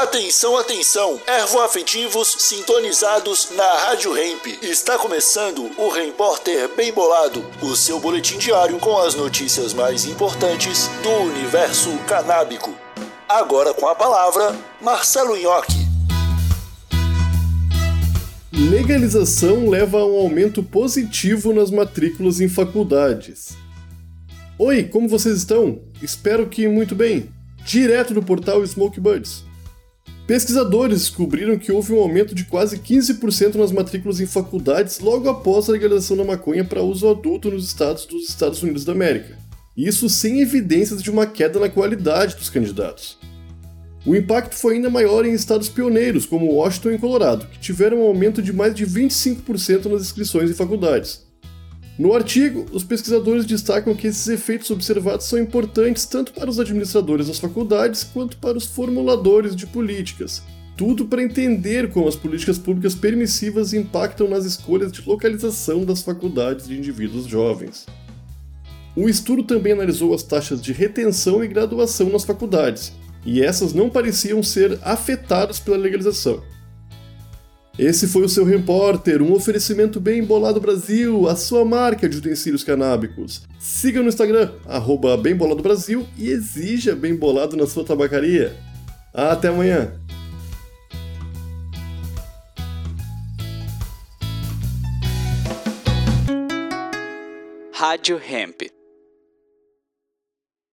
Atenção, atenção! Ervoafetivos sintonizados na Rádio Hemp. Está começando o Repórter Bem Bolado, o seu boletim diário com as notícias mais importantes do universo canábico. Agora com a palavra, Marcelo Nhoque. Legalização leva a um aumento positivo nas matrículas em faculdades. Oi, como vocês estão? Espero que muito bem. Direto do portal Smoke Buds. Pesquisadores descobriram que houve um aumento de quase 15% nas matrículas em faculdades logo após a legalização da maconha para uso adulto nos estados dos Estados Unidos da América. Isso sem evidências de uma queda na qualidade dos candidatos. O impacto foi ainda maior em estados pioneiros, como Washington e Colorado, que tiveram um aumento de mais de 25% nas inscrições em faculdades. No artigo, os pesquisadores destacam que esses efeitos observados são importantes tanto para os administradores das faculdades quanto para os formuladores de políticas. Tudo para entender como as políticas públicas permissivas impactam nas escolhas de localização das faculdades de indivíduos jovens. O estudo também analisou as taxas de retenção e graduação nas faculdades, e essas não pareciam ser afetadas pela legalização. Esse foi o seu Repórter, um oferecimento bem bolado Brasil, a sua marca de utensílios canábicos. Siga no Instagram, arroba Bem Bolado Brasil e exija Bem Bolado na sua tabacaria. Até amanhã! Rádio Hemp.